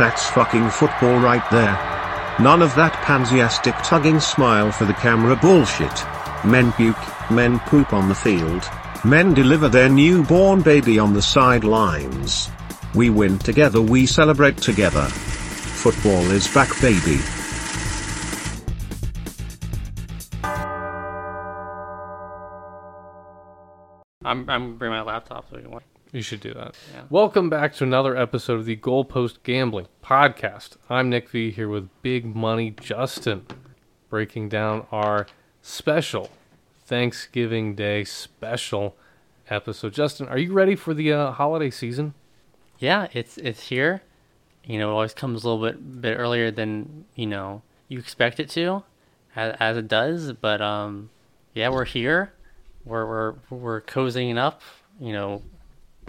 that's fucking football right there. None of that pansiastic tugging smile for the camera bullshit. Men puke, men poop on the field. Men deliver their newborn baby on the sidelines. We win together, we celebrate together. Football is back, baby. I'm I'm bringing my laptop so you can watch. You should do that. Yeah. Welcome back to another episode of the Goalpost Gambling Podcast. I'm Nick V here with Big Money Justin, breaking down our special Thanksgiving Day special episode. Justin, are you ready for the uh, holiday season? Yeah, it's it's here. You know, it always comes a little bit bit earlier than you know you expect it to, as, as it does. But um, yeah, we're here. We're we're we're cozying up. You know,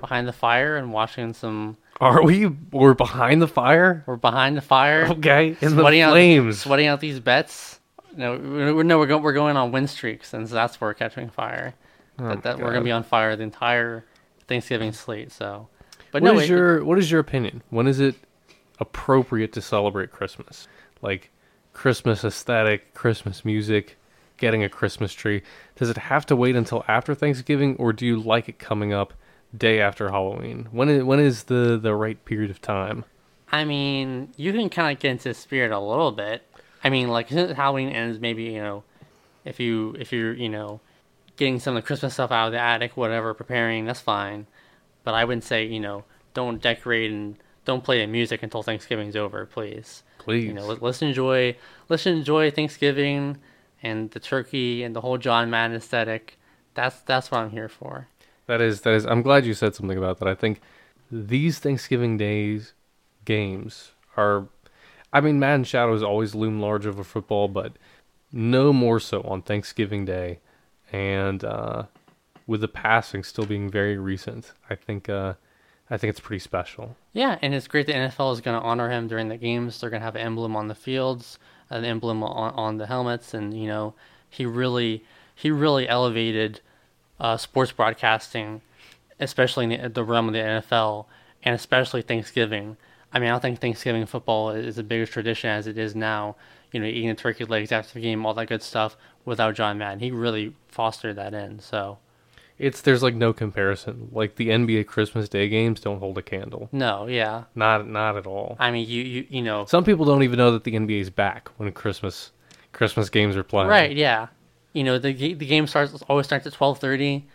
behind the fire and watching some. Are we? We're behind the fire. We're behind the fire. Okay, in the sweating out, flames. sweating out these bets. No, we're, no, we're going. We're going on win streaks, and so that's where we're catching fire. Oh, that, that we're gonna be on fire the entire Thanksgiving slate. So, but What no, is it- your What is your opinion? When is it appropriate to celebrate Christmas? Like Christmas aesthetic, Christmas music, getting a Christmas tree. Does it have to wait until after Thanksgiving, or do you like it coming up day after Halloween? When is, when is the the right period of time? I mean, you can kind of get into the spirit a little bit. I mean, like since Halloween ends, maybe you know, if you if you're you know, getting some of the Christmas stuff out of the attic, whatever, preparing, that's fine. But I wouldn't say you know, don't decorate and don't play the music until Thanksgiving's over, please. Please. You know, let, let's enjoy let's enjoy Thanksgiving and the turkey and the whole John Madden aesthetic. That's that's what I'm here for. That is that is. I'm glad you said something about that. I think these Thanksgiving days games are. I mean, Madden Shadows always loom large over football, but no more so on Thanksgiving Day, and uh, with the passing still being very recent, I think uh, I think it's pretty special. Yeah, and it's great the NFL is going to honor him during the games. They're going to have an emblem on the fields, an emblem on, on the helmets, and you know he really he really elevated uh, sports broadcasting, especially in the, the realm of the NFL, and especially Thanksgiving. I mean, I don't think Thanksgiving football is the biggest tradition as it is now. You know, eating the turkey legs after the game, all that good stuff. Without John Madden, he really fostered that in. So It's there's like no comparison. Like the NBA Christmas Day games don't hold a candle. no, yeah. Not not at all. I mean, you you you know, Some people don't even know that the NBA is back when Christmas Christmas games are playing. Right. Yeah. You know the the game starts always starts at twelve thirty.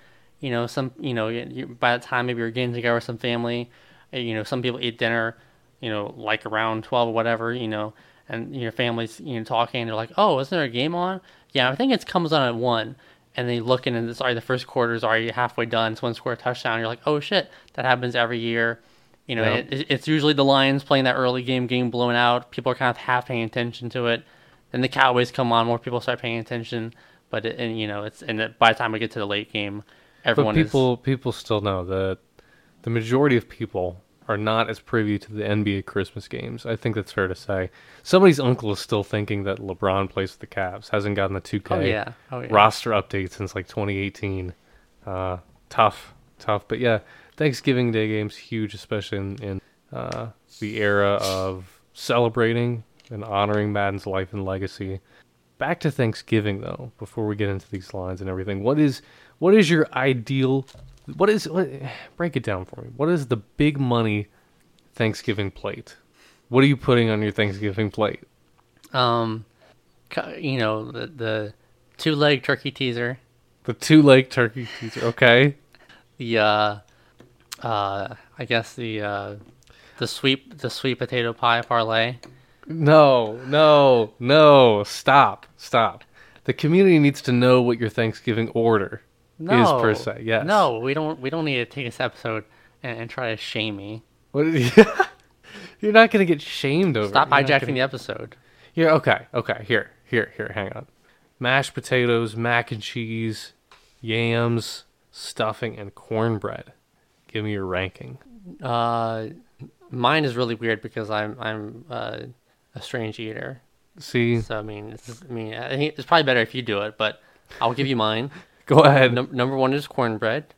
You know some you know you, by the time maybe you're getting together with some family, uh, you know some people eat dinner, you know like around twelve or whatever. You know, and your family's you know talking. And they're like, oh, isn't there a game on? Yeah, I think it comes on at one. And then you look in and it's already the first quarter is already halfway done. Someone scored a touchdown. You're like, oh shit, that happens every year. You know, Yeah. it, it- it's usually the Lions playing that early game, getting blown out. People are kind of half paying attention to it. Then the Cowboys come on, more people start paying attention. But it, and you know, it's and by the time we get to the late game, everyone But people people still know that the majority of people are not as privy to the NBA Christmas games. I think that's fair to say. Somebody's uncle is still thinking that LeBron plays for the Cavs. Hasn't gotten the 2K Oh, yeah. Oh, yeah. roster update since like 2018. Uh, tough, tough. But yeah, Thanksgiving Day games huge, especially in, in uh, the era of celebrating and honoring Madden's life and legacy. Back to Thanksgiving though, before we get into these lines and everything. What is what is your ideal what is what break it down for me. What is the big money Thanksgiving plate? What are you putting on your Thanksgiving plate? um, you know, the the two leg turkey teaser, The two leg turkey teaser, okay? the uh, uh, I guess the uh, the sweet the sweet potato pie parlay. No, no, no. Stop. Stop. The community needs to know what your Thanksgiving order No, is per se. Yes. No, we don't. We don't need to take this episode and, and try to shame me. What You're not going to get shamed over Stop it. You're not hijacking gonna- the episode. Here, okay, okay. Here, here, here. Hang on. Mashed potatoes, mac and cheese, yams, stuffing, and cornbread. Give me your ranking. Uh, mine is really weird because I'm I'm uh, a strange eater. See, So I mean, it's, I mean, I think it's probably better if you do it, but I'll give you mine. go ahead. Num- number one is cornbread.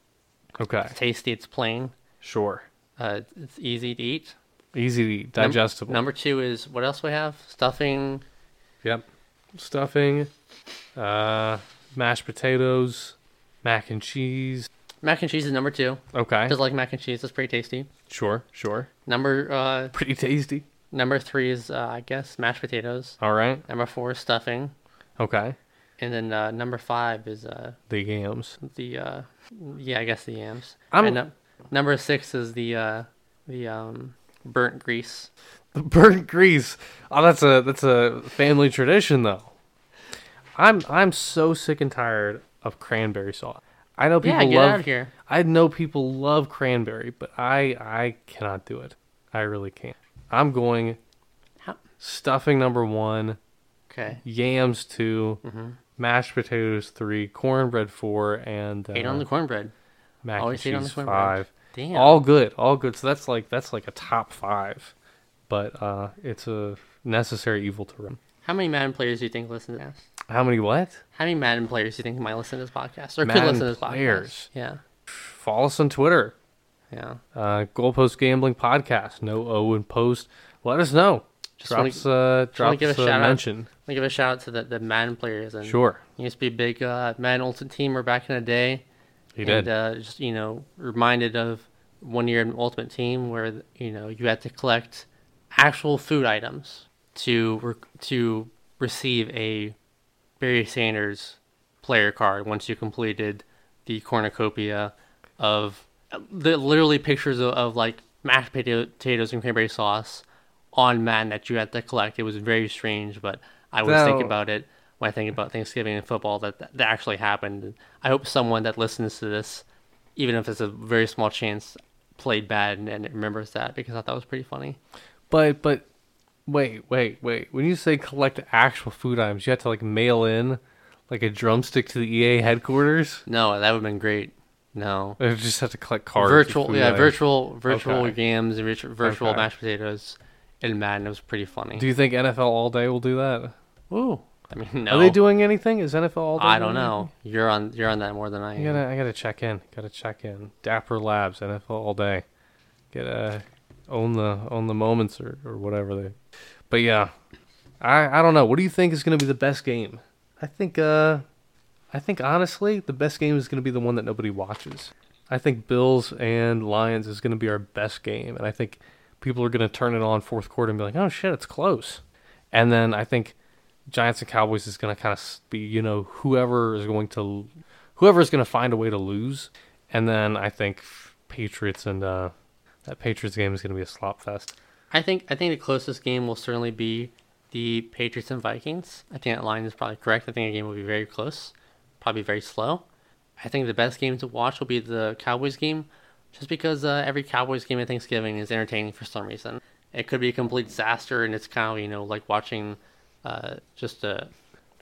Okay, It's tasty. It's plain. sure. Uh, it's easy to eat. Easy to eat, Num- digestible. Number two is what else we have? Stuffing. Yep. Stuffing, uh, mashed potatoes, mac and cheese. Mac and cheese is number two. Okay. Just like mac and cheese, it's pretty tasty. Sure, sure. Number uh, Pretty tasty. Number three is uh, I guess mashed potatoes. All right. Number four is stuffing, Okay. and then uh, number five is uh, The yams. the uh, yeah I guess the yams. I'm- And num- number six is the uh, the um, burnt grease. The burnt grease. Oh, that's a that's a family tradition though. I'm I'm so sick and tired of cranberry sauce. I know people yeah, get love out of here. I know people love cranberry, but I I cannot do it. I really can't. I'm going How- stuffing number 1, Okay. yams 2, Mm-hmm. mashed potatoes 3, cornbread 4 and uh, Hate on the cornbread. mac always and on the cheese cornbread. 5. Damn. All good, all good. So that's like that's like a top 5. But uh it's a necessary evil to run. How many Madden players do you think listen to this? How many what? How many Madden players do you think might listen to this podcast or could listen to this podcast? players. Yeah. Follow us on Twitter. Yeah. Uh, Goalpost Gambling Podcast. No O in post. Let us know. Just Drop wanna- uh, drop give a a shout out. mention. Let me give a shout out to the, the Madden players and Sure. used to be a big uh, Madden Ultimate teamer back in the day. He and, did. Uh, just you know, reminded of one year in Ultimate Team where you know you had to collect actual food items to re- to receive a Barry Sanders player card once you completed the cornucopia of the literally pictures of, of like mashed potatoes and cranberry sauce on Madden that you had to collect. It was very strange, but I was thinking about it when I think about Thanksgiving and football that that, that actually happened. I hope someone that listens to this, even if it's a very small chance, played Madden, and remembers that because I thought that was pretty funny. but but wait wait wait. When you say collect actual food items, you have to like mail in like a drumstick to the EA headquarters. No, that would have been great. No. I just have to collect cards. virtual yeah virtual virtual Okay. games and virtual, virtual Okay. mashed potatoes in Madden it was pretty funny. Do you think NFL All Day will do that? Ooh, I mean no. Are they doing anything? Is NFL All Day? I don't know. You're on you're on that more than I am. I gotta I gotta check in. Gotta check in. Dapper Labs NFL All Day. Get uh own the own the moments or or whatever they. But yeah, I I don't know. What do you think is gonna be the best game? I think uh, I think honestly the best game is gonna be the one that nobody watches. I think Bills and Lions is gonna be our best game, and I think people are gonna turn it on fourth quarter and be like, oh shit, it's close. And then I think Giants and Cowboys is gonna kind of be you know whoever is going to whoever is gonna find a way to lose, and then I think Patriots and uh, that Patriots game is gonna be a slop fest. I think I think the closest game will certainly be the Patriots and Vikings. I think that line is probably correct. I think the game will be very close, probably very slow. I think the best game to watch will be the Cowboys game, just because uh, every Cowboys game at Thanksgiving is entertaining for some reason. It could be a complete disaster, and it's kind of you know like watching uh, just a,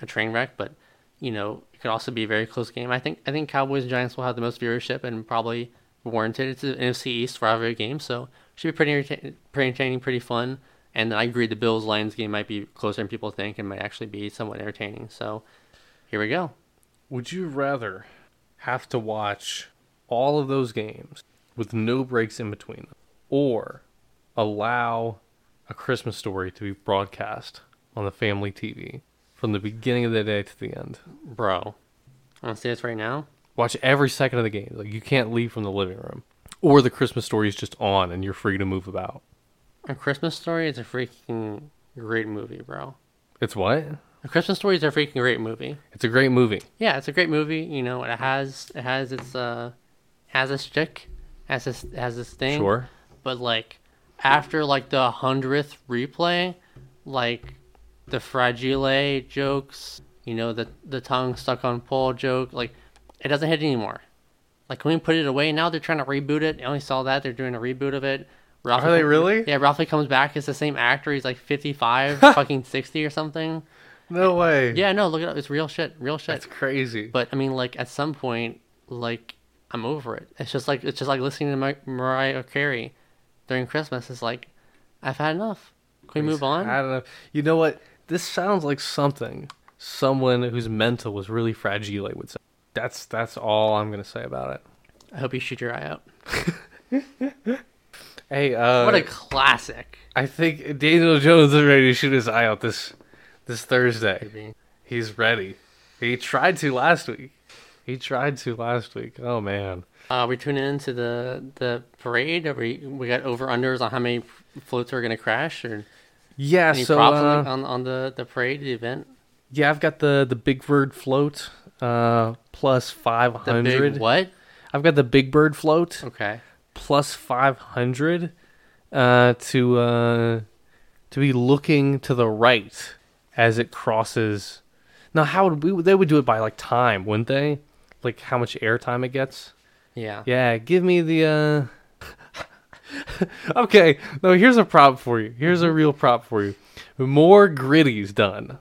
a train wreck. But you know it could also be a very close game. I think I think Cowboys and Giants will have the most viewership and probably warranted. It's an NFC East rivalry game, so it should be pretty entertain- pretty entertaining, pretty fun. And I agree, the Bills Lions game might be closer than people think, and might actually be somewhat entertaining. So here we go. Would you rather have to watch all of those games with no breaks in between them, or allow a Christmas story to be broadcast on the family TV from the beginning of the day to the end? Bro, I want to say this right now. Watch every second of the game. Like you can't leave from the living room, or the Christmas story is just on and you're free to move about. A Christmas Story is a freaking great movie, bro. It's what? A Christmas Story is a freaking great movie. It's a great movie. Yeah, it's a great movie. You know, it has it has its uh has a stick, has this has this thing. Sure. But like after like the hundredth replay, like the fragile jokes, you know, the the tongue stuck on pole joke, like it doesn't hit anymore. Like can we put it away? Now they're trying to reboot it. I only saw that they're doing a reboot of it. Ralphie Are they com- really? Yeah, Ralphie comes back as the same actor. He's like fifty five, fucking sixty or something. No way. Yeah, no, look it up. It's real shit. Real shit. That's crazy. But I mean, like at some point, like I'm over it. It's just like it's just like listening to Mar- Mariah Carey during Christmas. It's like I've had enough. Can we move on? I don't know. You know what? This sounds like something someone whose mental was really fragile I would say. That's that's all I'm gonna say about it. I hope you shoot your eye out. Hey, uh, What a classic. I think Daniel Jones is ready to shoot his eye out this this Thursday. He's ready. He tried to last week. He tried to last week. Oh man. Uh, we tuning into the the parade. Are we we got over unders on how many floats are gonna crash or Yeah. any so uh, on, the, on the the parade the event. yeah, I've got the the Big Bird float uh plus five The big what? I've got the Big Bird float Okay. plus five hundred uh to uh to be looking to the right as it crosses. Now, how would we? They would do it by like time, wouldn't they? Like how much air time it gets. Yeah. Yeah, give me the uh Okay, no, here's a prop for you. Here's a real prop for you. More griddies done.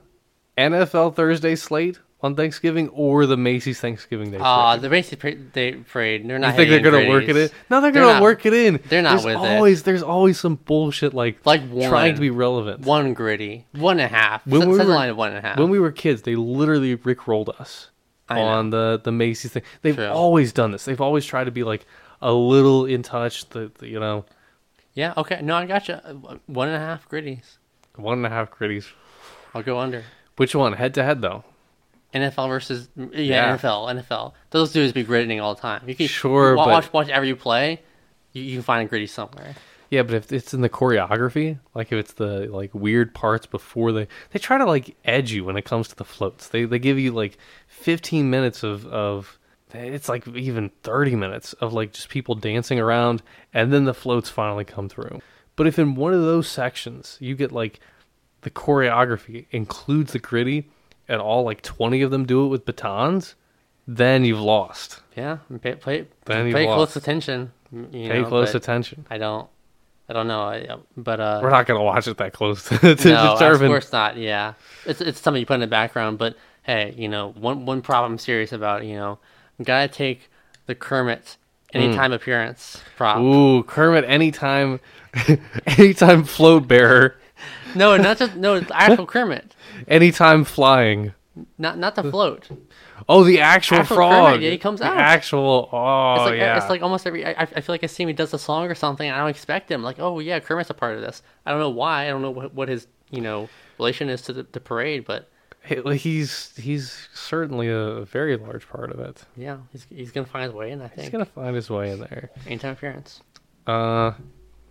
NFL Thursday slate on Thanksgiving or the Macy's Thanksgiving Day. Uh, parade? the Macy's pra- Day Parade. They're not. you think they're gonna work it in? No, they're They're gonna not- work it in. they're not there's with it. always, There's always some bullshit like Like trying to be relevant. One griddy. One and a half. When When we we were- line of one and a half. When we were kids, they literally rickrolled us I know. on the the Macy's thing. They've True. always done this. They've always tried to be like a little in touch. The, the you know yeah. Okay. No, I got you. One and a half griddies. one and a half griddies. I'll go under. Which one? Head to head though. NFL versus yeah, Yeah. NFL, NFL. Those dudes be gritting all the time. You can Sure, wa- but- watch watch every you play. You, you can find a griddy somewhere. Yeah, but if it's in the choreography, like if it's the like weird parts before they they try to like edge you when it comes to the floats. They they give you like 15 minutes of of it's like even 30 minutes of like just people dancing around and then the floats finally come through. But if in one of those sections you get like the choreography includes the griddy and all like 20 of them do it with batons, then you've lost. Yeah, pay pay, Then pay lost. close attention. You Pay know, close but attention. I don't. I don't know. I, uh, but uh, We're not going to watch it that close to, to no, of course not. Yeah, it's it's something you put in the background. But hey, you know, one one problem I'm serious about. You know, gotta take the Kermit anytime appearance prop. Ooh, Kermit anytime anytime float bearer, No, not just no, it's actual Kermit, anytime flying. not not the float. Oh, the actual, Actual frog. Kermit, yeah, he comes The out. actual oh It's like yeah. it's like almost every. I, I feel like I see him. He does a song or something. And I don't expect him. Like, oh yeah, Kermit's a part of this. I don't know why. I don't know what, what his you know relation is to the, the parade, but he's he's certainly a very large part of it. yeah, he's he's gonna find his way in. I think He's gonna find his way in there. anytime appearance. Uh,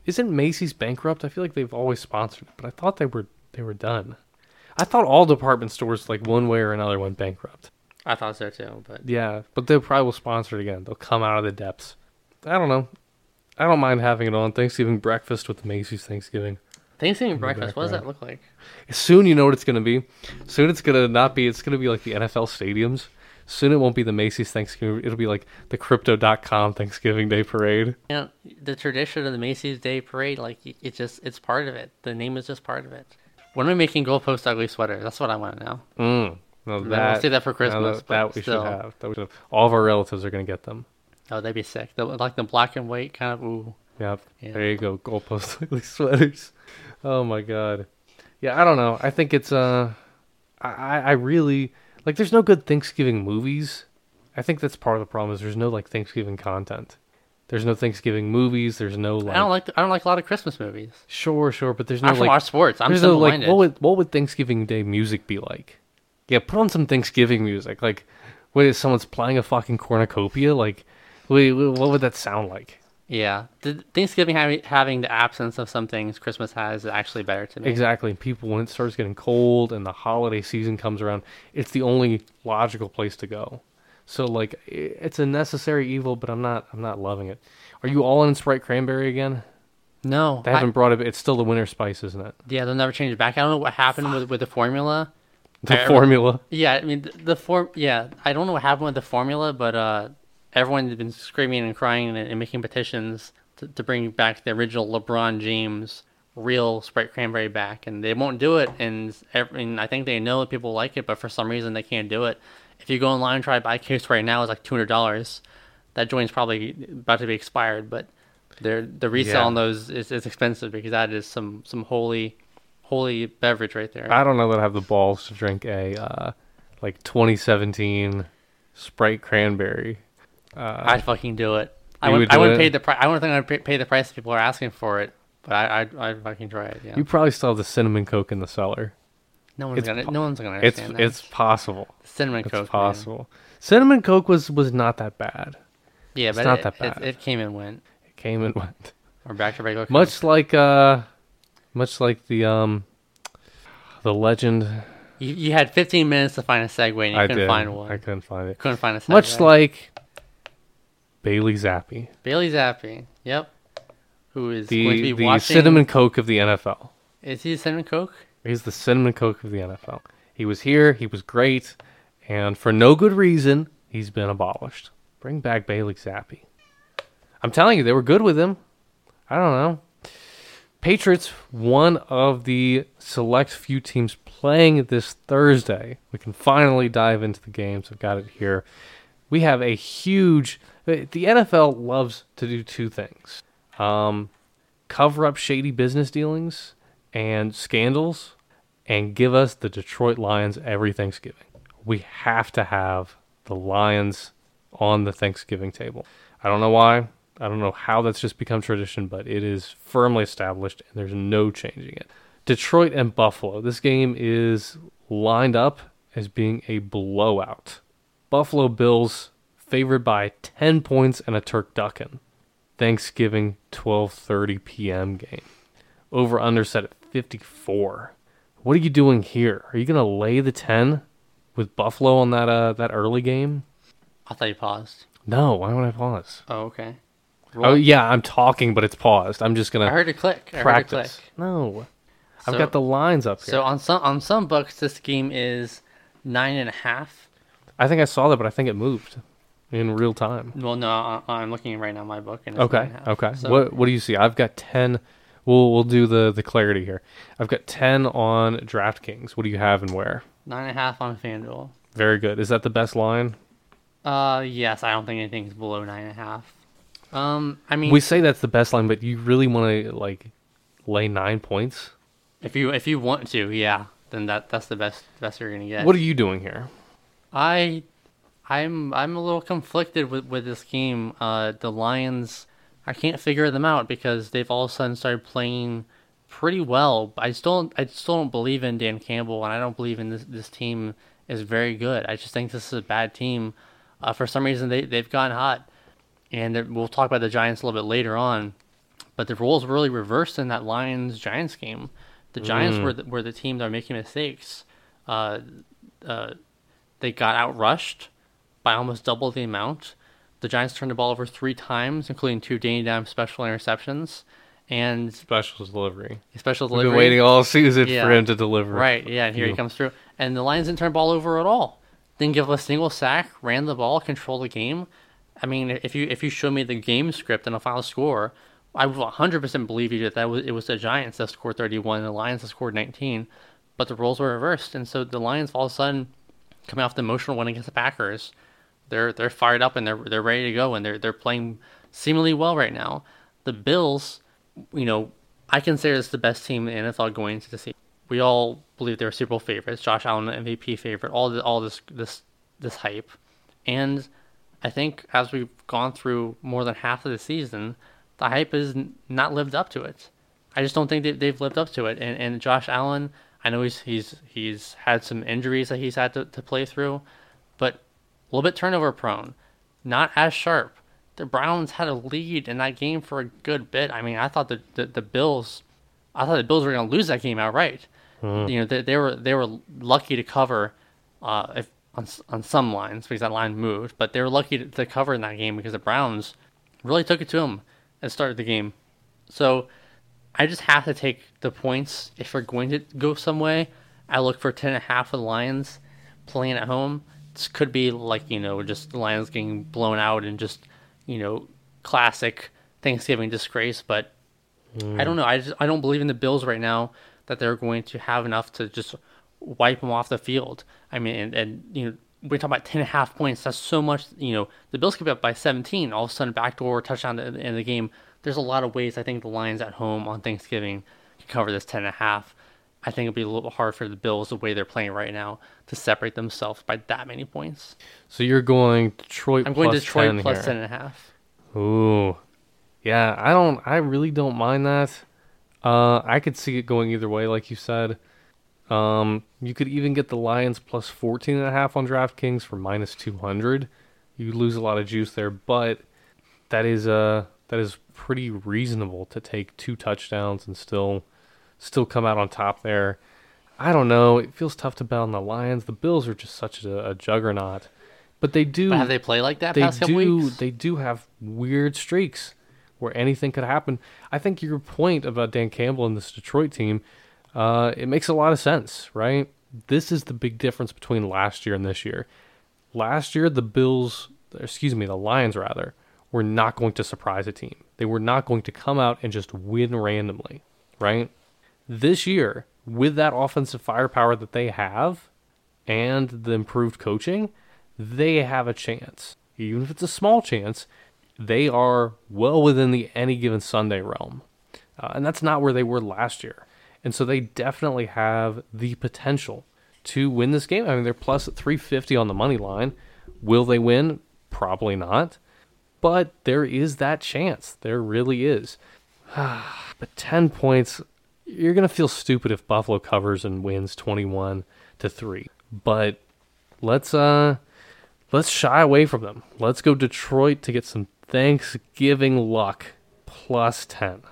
isn't Macy's bankrupt? I feel like they've always sponsored it, but I thought they were they were done. I thought all department stores, like one way or another, went bankrupt. I thought so too, but Yeah, but they probably will sponsor it again. They'll come out of the depths. I don't know. I don't mind having it on Thanksgiving breakfast with Macy's Thanksgiving. Thanksgiving breakfast. What does that look like? Soon you know what it's gonna be. Soon it's gonna not be. It's gonna be like the NFL stadiums. Soon it won't be the Macy's Thanksgiving. It'll be like the Crypto.com Thanksgiving Day Parade. You know, the tradition of the Macy's Day Parade, like it just it's part of it. The name is just part of it. When are we making goalpost ugly sweaters? That's what I want to know. Mm. No, we'll that, save that for Christmas, that, that we still. should have. That we should have. All of our relatives are gonna get them. Oh, that'd be sick. The, like the black and white kind of. Ooh. Yep. Yeah. There you go. Goalpost ugly sweaters. Oh my god. Yeah, I don't know. I think it's uh I I I really like there's no good Thanksgiving movies. I think that's part of the problem is there's no like Thanksgiving content. There's no Thanksgiving movies, there's no like I don't like. I don't like a lot of Christmas movies. Sure, sure, but there's no don't like watch sports. I'm there's no like what would what would Thanksgiving Day music be like? Yeah, put on some Thanksgiving music. Like what is someone's playing a fucking cornucopia? Like wait, what would that sound like? Yeah, the Thanksgiving having having the absence of some things Christmas has is actually better to me. Exactly. People, when it starts getting cold and the holiday season comes around, it's the only logical place to go. So, like, it's a necessary evil, but I'm not. I'm not loving it. Are you all in Sprite Cranberry again? No, They haven't brought it. It's still the winter spice, isn't it? yeah, they'll never change it back. I don't know what happened with with the formula. The I- formula. Yeah, I mean the, the form. Yeah, I don't know what happened with the formula, but uh, everyone has been screaming and crying and, and making petitions to, to bring back the original LeBron James real Sprite Cranberry back, and they won't do it. And, ev- and I think they know that people like it, but for some reason they can't do it. If you go online and try to buy a case right now, it's like two hundred dollars. That joint's probably about to be expired, but they're, the resale Yeah. on those is, is expensive because that is some some holy holy beverage right there. I don't know that I have the balls to drink a uh, like 2017 Sprite Cranberry. I'd fucking do it. I wouldn't, would I wouldn't pay the price. I wouldn't think I'd pay, the price if people are asking for it. But I, I, I'd fucking try it. Yeah. You probably still have the cinnamon coke in the cellar. no one's it's gonna, po- no one's gonna It's understand that. it's possible. cinnamon It's coke. man. possible. Cinnamon coke was was not that bad. Yeah, It's but not it, that bad. It, came and went. It came and went. We're back to regular. Coke. Much like uh, much like the um, the legend. You, you had 15 minutes to find a segue and you I couldn't did. find one. I couldn't find it. couldn't find a segue. Much like Bailey Zappe, Bailey Zappe. Yep. Who is going to the be the watching? cinnamon coke of the NFL. Is he the cinnamon coke? He's the cinnamon coke of the NFL. He was here. He was great, and for no good reason, he's been abolished. Bring back Bailey Zappe. I'm telling you, they were good with him. I don't know. Patriots, one of the select few teams playing this Thursday. We can finally dive into the games. I've got it here. We have a huge. The NFL loves to do two things um, cover up shady business dealings and scandals and give us the Detroit Lions every Thanksgiving. We have to have the Lions on the Thanksgiving table. I don't know why. I don't know how that's just become tradition, but it is firmly established and there's no changing it. Detroit and Buffalo. This game is lined up as being a blowout. Buffalo Bills favored by 10 points and a turducken. Thanksgiving 12:30 p.m. game. Over under set at 54. What are you doing here? Are you going to lay the 10 with Buffalo on that uh that early game? I thought you paused. No, why would I pause? Oh, okay. Oh yeah, I'm talking, but it's paused. I'm just gonna I heard a click. I heard a practice. click. No, I've got the lines up here. So on some on some books, this game is nine and a half. I think I saw that, but I think it moved in real time. Well, no, I, I'm looking right now my book. And it's Okay, nine and a half. okay. So, what what do you see? I've got ten. We'll we'll do the the clarity here. I've got ten on DraftKings. What do you have and where? nine and a half on FanDuel. Very good. Is that the best line? Uh, yes, I don't think anything's below nine and a half. Um, I mean, We say that's the best line, but you really want to like lay nine points? if you if you want to, yeah, then that that's the best best you're gonna get. What are you doing here? I I'm I'm a little conflicted with with this game. Uh, the Lions, I can't figure them out because they've all of a sudden started playing pretty well. I still I still don't believe in Dan Campbell, and I don't believe in this this team is very good. I just think this is a bad team. Uh, for some reason, they they've gotten hot, and we'll talk about the Giants a little bit later on. But the roles were really reversed in that Lions Giants game. The Giants were the, were the team that are making mistakes. Uh, uh, they got outrushed by almost double the amount. The Giants turned the ball over three times, including two Danny Dimes special interceptions and Special delivery. special We've delivery. been waiting all season Yeah. for him to deliver. Right, yeah, and here he comes through. And the Lions didn't turn the ball over at all. Didn't give a single sack, ran the ball, controlled the game. I mean, if you if you show me the game script and a final score, I would 100% believe you that that was it was the Giants that scored 31 and the Lions that scored 19. But the roles were reversed, and so the Lions all of a sudden coming off the emotional win against the Packers, they're they're fired up and they're they're ready to go and they're they're playing seemingly well right now. The Bills, you know, I consider this the best team in the NFL going into the season. We all believe they're Super Bowl favorites. Josh Allen, MVP favorite. All the, all this this this hype, and I think as we've gone through more than half of the season, the hype has n- not lived up to it. I just don't think they, they've lived up to it. And and Josh Allen, I know he's he's he's had some injuries that he's had to, to play through, but a little bit turnover prone, not as sharp. The Browns had a lead in that game for a good bit. I mean, I thought the the, the Bills, I thought the Bills were going to lose that game outright. You know, they, they were they were lucky to cover, uh, if on on some lines because that line moved, but they were lucky to, to cover in that game because the Browns really took it to them and started the game. So I just have to take the points if we're going to go some way. I look for ten and a half of the Lions playing at home. Could be like you know just the Lions getting blown out and just you know classic Thanksgiving disgrace. But I don't hmm. know. I just I don't believe in the Bills right now that they're going to have enough to just wipe them off the field. I mean, and, and you know we're talking about ten and a half points. That's so much. You know the Bills could be up by seventeen. All of a sudden, backdoor touchdown in the the game. There's a lot of ways I think the Lions at home on Thanksgiving can cover this ten and a half. I think it'll be a little hard for the Bills the way they're playing right now to separate themselves by that many points. So you're going Detroit I'm going plus Detroit 10 plus ten and a half. Ooh, yeah. I don't. I really don't mind that. Uh, I could see it going either way, like you said. Um, you could even get the Lions plus 14 and a half on DraftKings for minus 200. You lose a lot of juice there, but that is uh that is pretty reasonable to take two touchdowns and still still come out on top there. I don't know. It feels tough to bet on the Lions. The Bills are just such a, a juggernaut, but they do. But have they play like that they do. weeks? They do have weird streaks where anything could happen. I think your point about Dan Campbell and this Detroit team, uh, it makes a lot of sense, right? This is the big difference between last year and this year. Last year, the Bills, excuse me, the Lions rather, were not going to surprise a team. They were not going to come out and just win randomly, right? This year, with that offensive firepower that they have and the improved coaching, they have a chance. Even if it's a small chance, they are well within the any given Sunday realm. Uh, and that's not where they were last year. And so they definitely have the potential to win this game. I mean, they're plus at 350 on the money line. Will they win? Probably not. But there is that chance. There really is. but 10 points, you're going to feel stupid if Buffalo covers and wins 21 to 3. But let's uh let's shy away from them. Let's go Detroit to get some Thanksgiving luck plus 10.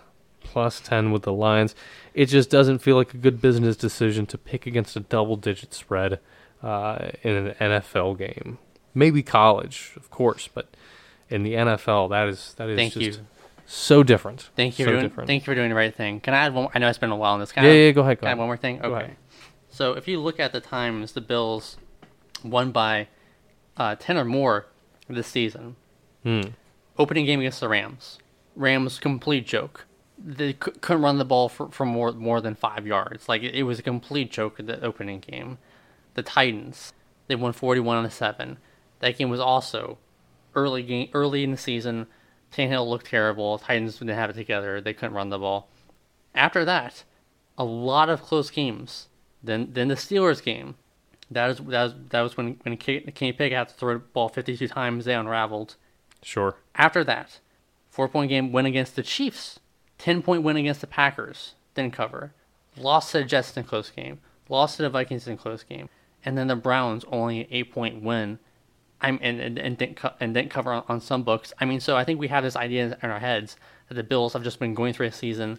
Plus 10 with the Lions. It just doesn't feel like a good business decision to pick against a double digit spread uh, in an NFL game. Maybe college, of course, but in the NFL, that is that is Thank just you. So different. Thank you So for doing, different. thank you for doing the right thing. Can I add one? I know it's been a while on this. Can yeah, I, yeah, go ahead. Go Can I add one more thing? Go Okay. ahead. So if you look at the times the Bills won by uh, ten or more this season, Hmm. opening game against the Rams, Rams complete joke. They c- couldn't run the ball for, for more more than five yards. Like it, it was a complete joke in the opening game. The Titans, they won forty one to seven. That game was also early game early in the season. Tannehill looked terrible. Titans didn't have it together. They couldn't run the ball. After that, a lot of close games. Then then the Steelers game. That was that was that was when when Kenny Pickett had to throw the ball fifty two times. They unraveled. Sure. After that, four point game win against the Chiefs, ten point win against the Packers, didn't cover. Lost to the Jets in a close game. Lost to the Vikings in a close game, and then the Browns only an eight point win. I'm and and, and didn't co- and didn't cover on, on some books. I mean, so I think we have this idea in our heads that the Bills have just been going through a season,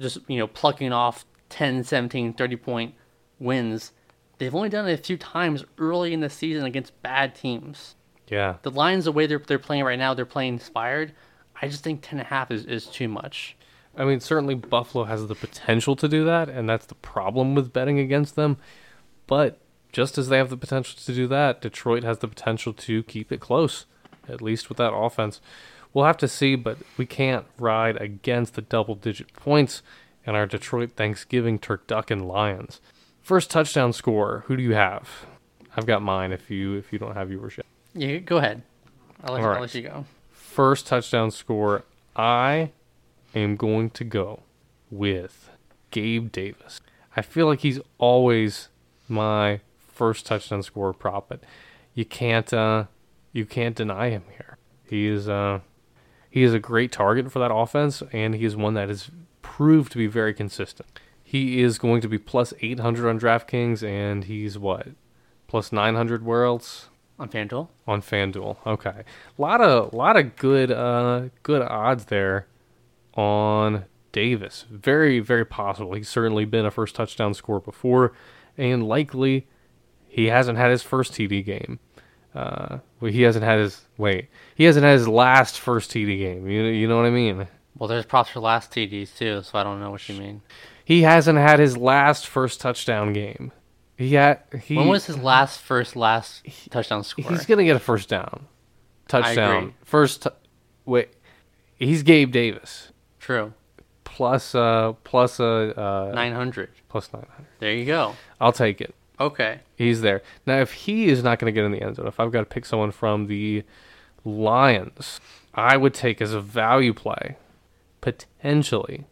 just you know plucking off 10, 17, 30 point wins. They've only done it a few times early in the season against bad teams Yeah. the Lions, the way they're they're playing right now, they're playing inspired. I just think ten and a half is, is too much. I mean, certainly Buffalo has the potential to do that, and that's the problem with betting against them. But just as they have the potential to do that, Detroit has the potential to keep it close, at least with that offense. We'll have to see, but we can't ride against the double digit points in our Detroit Thanksgiving Turducken Lions. First touchdown score, who do you have? I've got mine if you if you don't have yours yet. Yeah, go ahead. I'll let, All I'll let you go. first touchdown score, I am going to go with Gabe Davis. I feel like he's always my first touchdown scorer prop, but you can't uh, you can't deny him here. He is uh, he is a great target for that offense, and he is one that has proved to be very consistent. He is going to be plus 800 on DraftKings, and he's what plus 900 where else? On FanDuel, on FanDuel. Okay. A lot of lot of good uh good odds there on Davis. Very very possible. He's certainly been a first touchdown scorer before and likely he hasn't had his first TD game. Uh he hasn't had his wait. He hasn't had his last first TD game. You you know what I mean? well, there's props for last TDs too, so I don't know what you mean. He hasn't had his last first touchdown game. He had he when was his last first last touchdown score? He's gonna get a first down, touchdown, first. T- wait, he's Gabe Davis True, plus uh plus uh, uh nine hundred. plus nine hundred. There you go. I'll take it. Okay, He's there now. If he is not gonna get in the end zone, if I've got to pick someone from the Lions, I would take as a value play potentially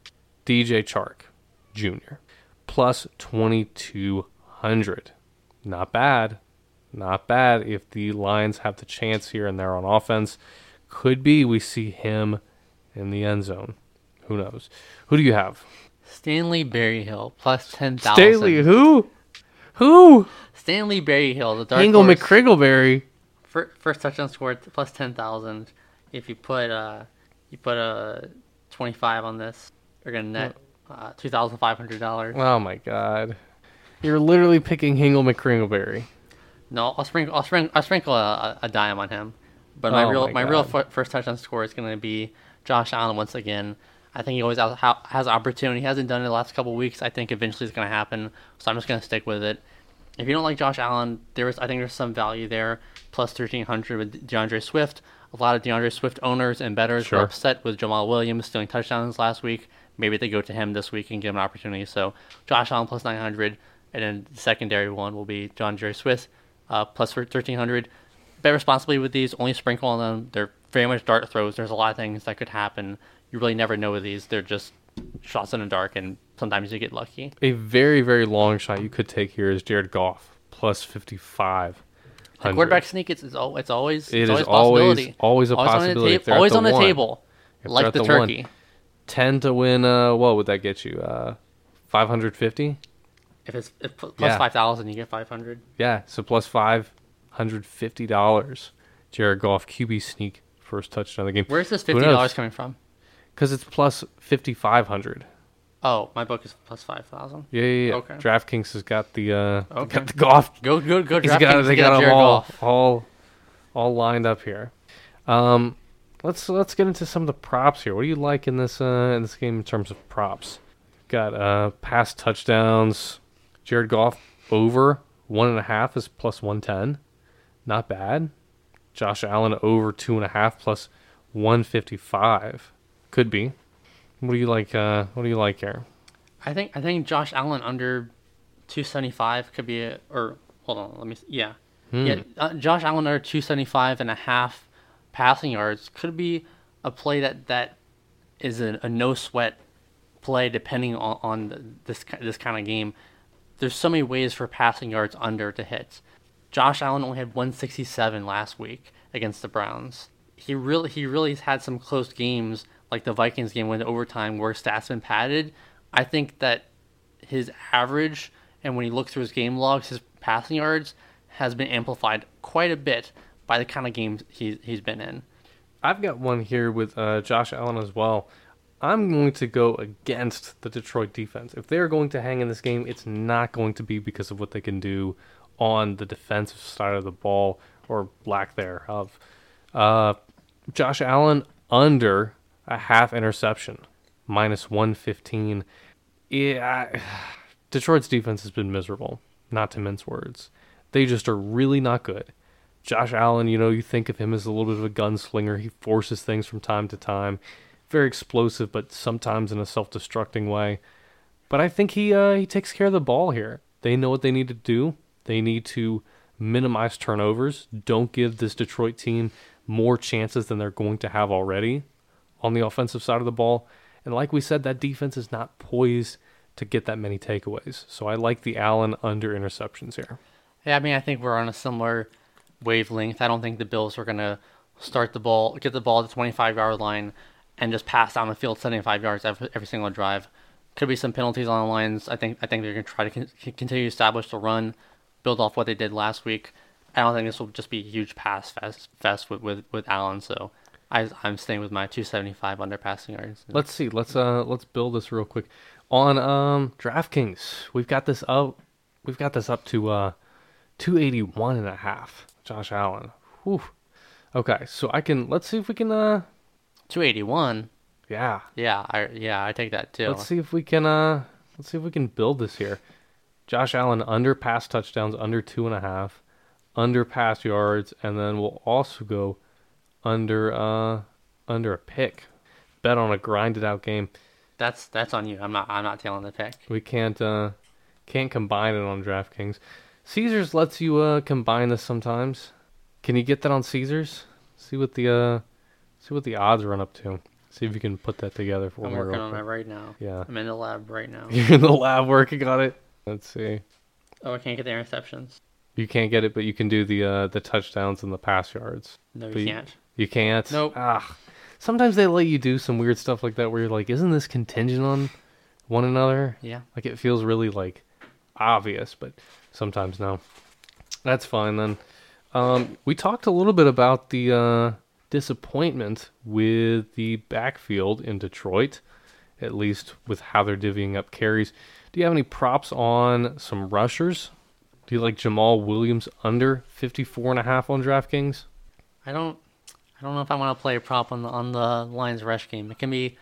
DJ Chark Jr. plus twenty two hundred. Not bad. Not bad if the Lions have the chance here and they're on offense. Could be we see him in the end zone. Who knows? Who do you have? Stanley Berryhill plus ten thousand. Stanley who? Who? Stanley Berryhill, the dark Hingle horse. McCringleberry. Fir- First touchdown scored plus ten thousand. If you put uh, you put a twenty five on this, you're gonna net uh, two thousand five hundred dollars. Oh my god. You're literally picking Hingle McCringleberry. No, I'll sprinkle. I'll sprinkle. I'll sprinkle a, a dime on him. But my Oh real my my, real f- first touchdown score is going to be Josh Allen once again. I think he always has, opportunity. He hasn't done it the last couple weeks. I think eventually it's going to happen. So I'm just going to stick with it. If you don't like Josh Allen, there's I think there's some value there. Plus 1300 with D'Andre Swift. A lot of D'Andre Swift owners and bettors Sure. were upset with Jamaal Williams stealing touchdowns last week. Maybe they go to him this week and give him an opportunity. So Josh Allen plus 900, and then the secondary one will be John Jerry Swift uh, plus for 1300. Bet responsibly with these. Only sprinkle on them. They're very much dart throws. There's a lot of things that could happen. You really never know with these. They're just shots in the dark, and sometimes you get lucky. A very, very long shot you could take here is Jared Goff plus 55. The quarterback sneak is, is al- it's always It it's is always, a possibility. always- always a on the possibility if ta- always on the one. table, like the, the one. turkey. 10 to win, uh, what would that get you? Uh, 550? If it's if pl- Yeah. plus five thousand, you get five hundred. Yeah, so plus $550. Jared Goff, QB sneak, first touchdown of the game. Where's this fifty dollars coming from? Because it's plus 5500 Oh, my book is plus five thousand. Yeah, yeah, yeah. Okay. DraftKings has got the, uh, Okay. got the Goff Go go go! He's DraftKings got they got them Jared all, Goff. all all lined up here. Um, let's let's get into some of the props here. What do you like in this uh, in this game in terms of props? Got uh pass touchdowns. Jared Goff over one and a half is plus one ten, not bad. Josh Allen over two and a half plus one fifty five, could be. What do you like? Uh, what do you like here? I think I think Josh Allen under two seventy five could be a, or hold on, let me yeah. Hmm. Yeah, uh, Josh Allen under 275 and a half passing yards could be a play that that is a, a no sweat play depending on, on this this kind of game. There's so many ways for passing yards under to hit. Josh Allen only had 167 last week against the Browns. He really he really has had some close games like the Vikings game went to overtime where stats been padded. I think that his average and when he looks through his game logs, his passing yards has been amplified quite a bit by the kind of games he's he's been in. I've got one here with uh, Josh Allen as well. I'm going to go against the Detroit defense. If they're going to hang in this game, it's not going to be because of what they can do on the defensive side of the ball or lack thereof. Uh, Josh Allen under a half interception, minus 115. Yeah, I- Detroit's defense has been miserable, not to mince words. They just are really not good. Josh Allen, you know, you think of him as a little bit of a gunslinger. He forces things from time to time. Very explosive, but sometimes in a self-destructing way. But I think he uh, he takes care of the ball here. They know what they need to do. They need to minimize turnovers. Don't give this Detroit team more chances than they're going to have already on the offensive side of the ball. And like we said, that defense is not poised to get that many takeaways. So I like the Allen under interceptions here. Yeah, I mean I think we're on a similar wavelength. I don't think the Bills are gonna start the ball, get the ball at the 25 yard line, and just pass down the field 75 yards every, every single drive. Could be some penalties on the lines. I think I think they're gonna try to con- continue to establish the run, build off what they did last week. I don't think this will just be a huge pass fest, fest with, with, with Allen. So I, I'm staying with my 275 under passing yards. Let's see. Let's uh let's build this real quick. On um DraftKings, we've got this up we've got this up to uh 281 and a half. Josh Allen. Whew. Okay, so I can let's see if we can uh 281. yeah. Yeah, I yeah I take that too. Let's see if we can uh let's see if we can build this here. Josh Allen under pass touchdowns under two and a half, under pass yards, and then we'll also go under uh under a pick. Bet on a grinded out game. That's that's on you. I'm not I'm not tailing the pick. We can't uh can't combine it on DraftKings. Caesars lets you uh combine this sometimes. Can you get that on Caesars? See what the uh see what the odds run up to. See if you can put that together for I'm working on that right now. Yeah. I'm in the lab right now. You're in the lab working on it. Let's see. Oh, I can't get the interceptions. You can't get it, but you can do the uh the touchdowns and the pass yards. No, you you- can't. You can't. Nope. Ah, sometimes they let you do some weird stuff like that where you're like, isn't this contingent on one another? Yeah. Like it feels really like obvious, but sometimes no. That's fine then. Um, we talked a little bit about the uh, disappointment with the backfield in Detroit, at least with how they're divvying up carries. Do you have any props on some rushers? Do you like Jamaal Williams under 54 and a half on DraftKings? I don't I don't know if I want to play a prop on the on the Lions rush game. It can be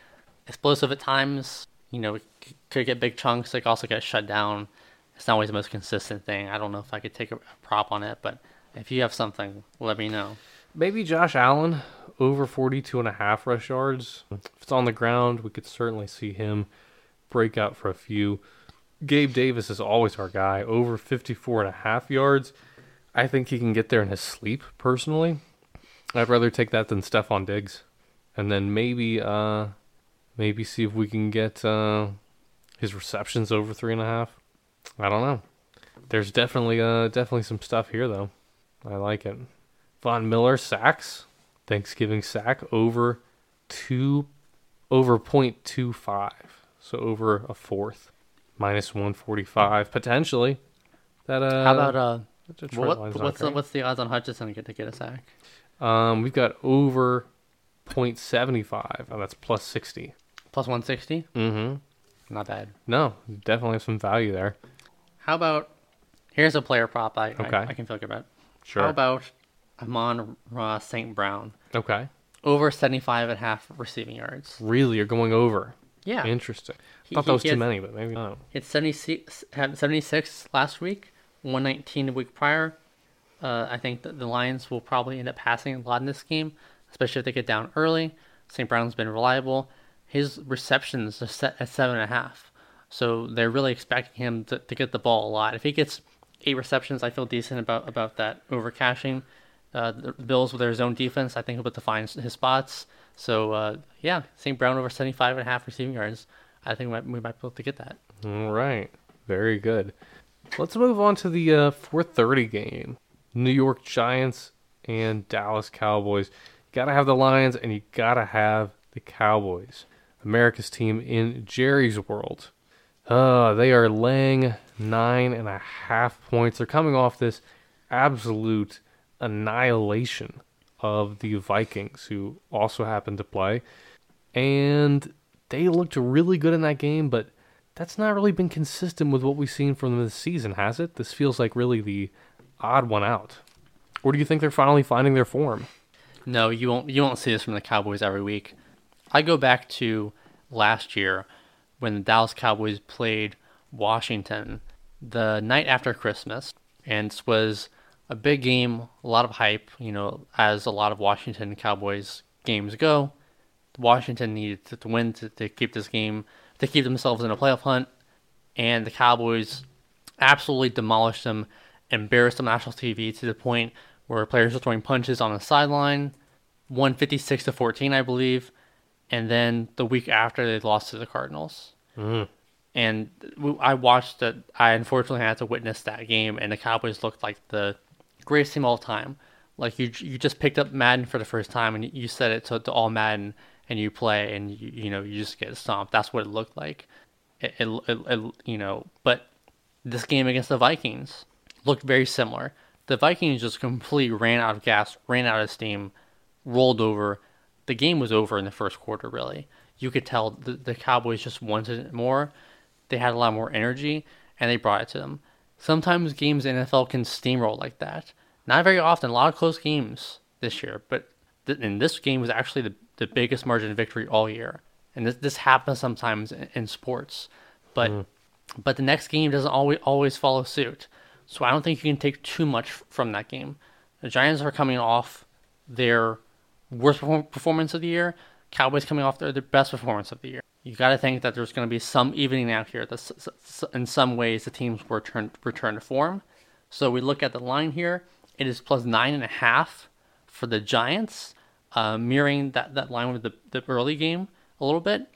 explosive at times. You know, it c- could get big chunks. It could also get shut down. It's not always the most consistent thing. I don't know if I could take a, a prop on it, but if you have something, let me know. Maybe Josh Allen over 42 and a half rush yards. If it's on the ground, we could certainly see him break out for a few. Gabe Davis is always our guy, over 54 and a half yards. I think he can get there in his sleep, personally. I'd rather take that than Stefon Diggs. And then maybe uh maybe see if we can get uh his receptions over three and a half. I don't know. There's definitely uh definitely some stuff here though. I like it. Von Miller sacks. Thanksgiving sack over two over point two five. So over a fourth. Minus one forty five. Potentially. That uh How about uh, what, what's the, what's the odds on Hutchinson to get to get a sack? Um we've got over point seventy five. Oh, that's plus sixty. Plus one sixty. Mm-hmm. Not bad. No, definitely have some value there. How about here's a player prop I Okay. I, I can feel good about. Sure. How about Amon Ross St. Brown okay. over 75 and a half receiving yards? Really, you're going over. Yeah. Interesting. He- Thought that was too gets- many, but maybe not. It's 76 had 76 last week, 119 the week prior. Uh, I think that the Lions will probably end up passing a lot in this game, especially if they get down early. St. Brown's been reliable. His receptions are set at seven and a half, so they're really expecting him to, to get the ball a lot. If he gets eight receptions, I feel decent about about that over cashing. Uh, the Bills with their zone defense, I think he'll be to find his spots. So uh, yeah, St. Brown over 75 and a half receiving yards. I think we might, we might be able to get that. All right. Very good. Let's move on to the uh, 4:30 game. New York Giants and Dallas Cowboys. You gotta have the Lions and you gotta have the Cowboys. America's team in Jerry's world. Uh, they are laying nine and a half points. They're coming off this absolute annihilation of the Vikings, who also happened to play. And they looked really good in that game, but that's not really been consistent with what we've seen from them this season, has it? This feels like really the odd one out. Or do you think they're finally finding their form? No, you won't. You won't see this from the Cowboys every week. I go back to last year when the Dallas Cowboys played Washington the night after Christmas, and this was a big game, a lot of hype. You know, as a lot of Washington Cowboys games go, Washington needed to, to win to, to keep this game, to keep themselves in a playoff hunt, and the Cowboys absolutely demolished them, embarrassed on national TV to the point where players were throwing punches on the sideline, 156 to 14, I believe, and then the week after they lost to the Cardinals. Mm-hmm. And I watched that. I unfortunately had to witness that game, and the Cowboys looked like the greatest team of all time. Like you, you just picked up Madden for the first time, and you set it to, to all Madden, and you play, and you, you know you just get stomped. That's what it looked like. It, it, it, it- you know, but this game against the Vikings looked very similar. The Vikings just completely ran out of gas, ran out of steam, rolled over. The game was over in the first quarter, really. You could tell the, the Cowboys just wanted it more. They had a lot more energy, and they brought it to them. Sometimes games in the NFL can steamroll like that. Not very often, a lot of close games this year, but th- and this game was actually the, the biggest margin of victory all year. And this, this happens sometimes in, in sports. But mm. but the next game doesn't always always follow suit. So I don't think you can take too much from that game. The Giants are coming off their worst perform- performance of the year. Cowboys coming off their, their best performance of the year. You got to think that there's going to be some evening out here. That in some ways the teams will return return to form. So we look at the line here. It is plus nine and a half for the Giants, uh, mirroring that, that line with the, the early game a little bit.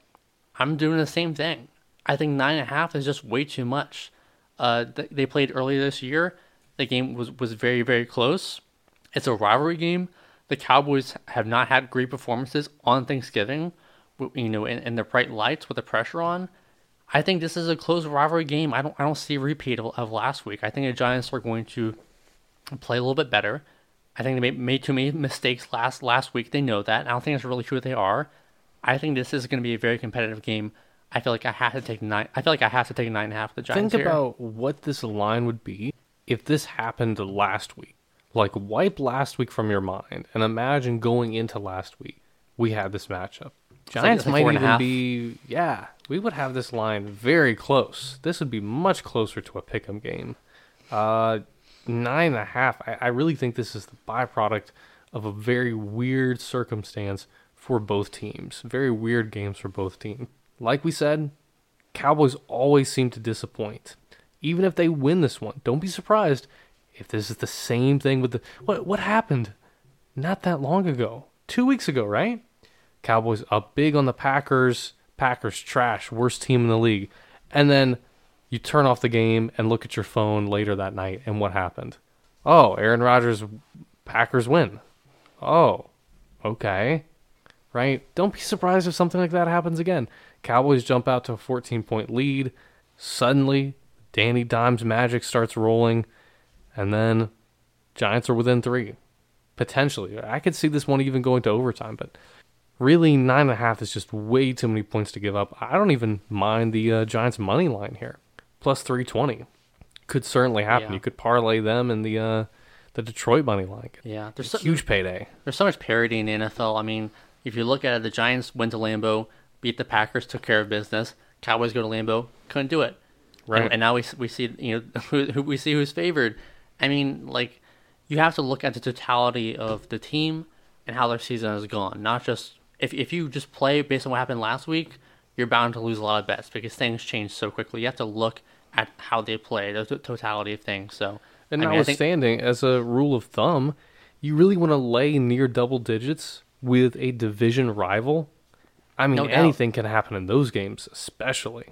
I'm doing the same thing. I think nine and a half is just way too much. Uh, th- they played earlier this year. The game was, was very, very close. It's a rivalry game. the Cowboys have not had great performances on Thanksgiving, you know, in, in the bright lights with the pressure on. I think this is a close rivalry game. I don't I don't see a repeat of, of last week. I think the Giants are going to play a little bit better. I think they made, made too many mistakes last last week. They know that. I don't think it's really true they are. I think this is going to be a very competitive game. I feel like I have to take nine. I feel like I have to take nine and a half. The Giants. Think here. about what this line would be if this happened last week. Like wipe last week from your mind and imagine going into last week. We had this matchup. Giants like might even be yeah. We would have this line very close. This would be much closer to a pick'em game. Uh, nine and a half. I, I really think this is the byproduct of a very weird circumstance for both teams. Very weird games for both teams. Like we said, Cowboys always seem to disappoint. Even if they win this one, don't be surprised if this is the same thing with the what what happened not that long ago. 2 weeks ago, right? Cowboys up big on the Packers. Packers trash, worst team in the league. And then you turn off the game and look at your phone later that night and what happened? Oh, Aaron Rodgers Packers win. Oh, okay. Right? Don't be surprised if something like that happens again. Cowboys jump out to a 14 point lead. Suddenly, Danny Dimes magic starts rolling, and then Giants are within three. Potentially. I could see this one even going to overtime, but really, nine and a half is just way too many points to give up. I don't even mind the uh, Giants' money line here. Plus 320. Could certainly happen. Yeah. You could parlay them in the. Uh, the Detroit money line. Yeah, there's so, huge payday. There's so much parity in the NFL. I mean, if you look at it, the Giants went to Lambeau, beat the Packers, took care of business. Cowboys go to Lambeau, couldn't do it. Right. And, and now we we see you know who, who we see who's favored. I mean, like you have to look at the totality of the team and how their season has gone. Not just if if you just play based on what happened last week, you're bound to lose a lot of bets because things change so quickly. You have to look at how they play, the t- totality of things. So And I mean, I think- notwithstanding, as a rule of thumb, you really want to lay near double digits with a division rival. I mean, No anything can happen in those games, especially.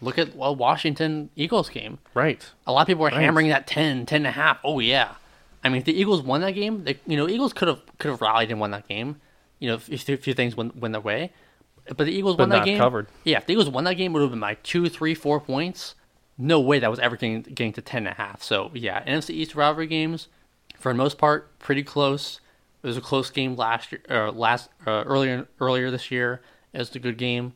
look at well Washington Eagles game. Right. A lot of people are Right. hammering that 10, 10 and a half. Oh yeah. I mean, if the Eagles won that game, they, you know, Eagles could have could have rallied and won that game. You know, if, if a few things went, went their way. But the Eagles But won that game. covered. Yeah, if the Eagles won that game, it would have been by two, three, four points. No way that was ever getting, getting to ten and a half. So yeah, NFC East rivalry games, for the most part, pretty close. It was a close game last year, uh, last uh, earlier earlier this year. It was a good game.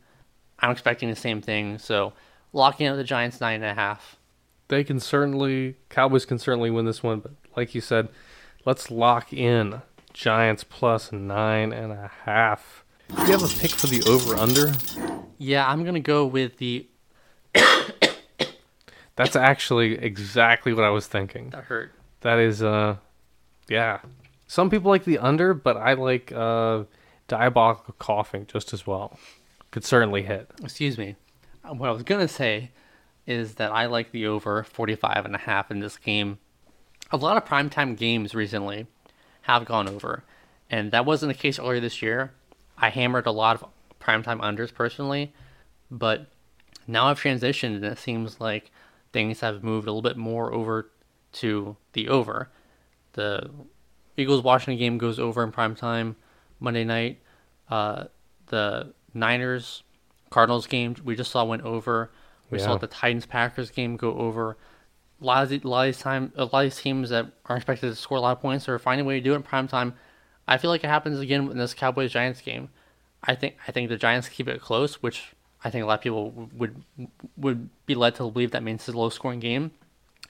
I'm expecting the same thing. So locking out the Giants nine and a half. They can certainly, Cowboys can certainly win this one, but like you said, let's lock in Giants plus nine and a half. Do you have a pick for the over under? Yeah, I'm gonna go with the. That's actually exactly what I was thinking. That hurt. That is, uh, yeah. Some people like the under, but I like uh, diabolical coughing just as well. Could certainly hit. Excuse me. Uh, What I was gonna say is that I like the over 45 and a half in this game. A lot of primetime games recently have gone over, and that wasn't the case earlier this year. I hammered a lot of primetime unders personally, but now I've transitioned, and it seems like things have moved a little bit more over to the over. The Eagles Washington game goes over in prime time Monday night. Uh, the Niners Cardinals game we just saw went over. We Yeah. saw the Titans Packers game go over. A lot of the, a lot of these time, a lot of these teams that are expected to score a lot of points are finding a way to do it in prime time. I feel like it happens again in this Cowboys Giants game. I think I think the Giants keep it close, which I think a lot of people would would be led to believe that means it's a low scoring game,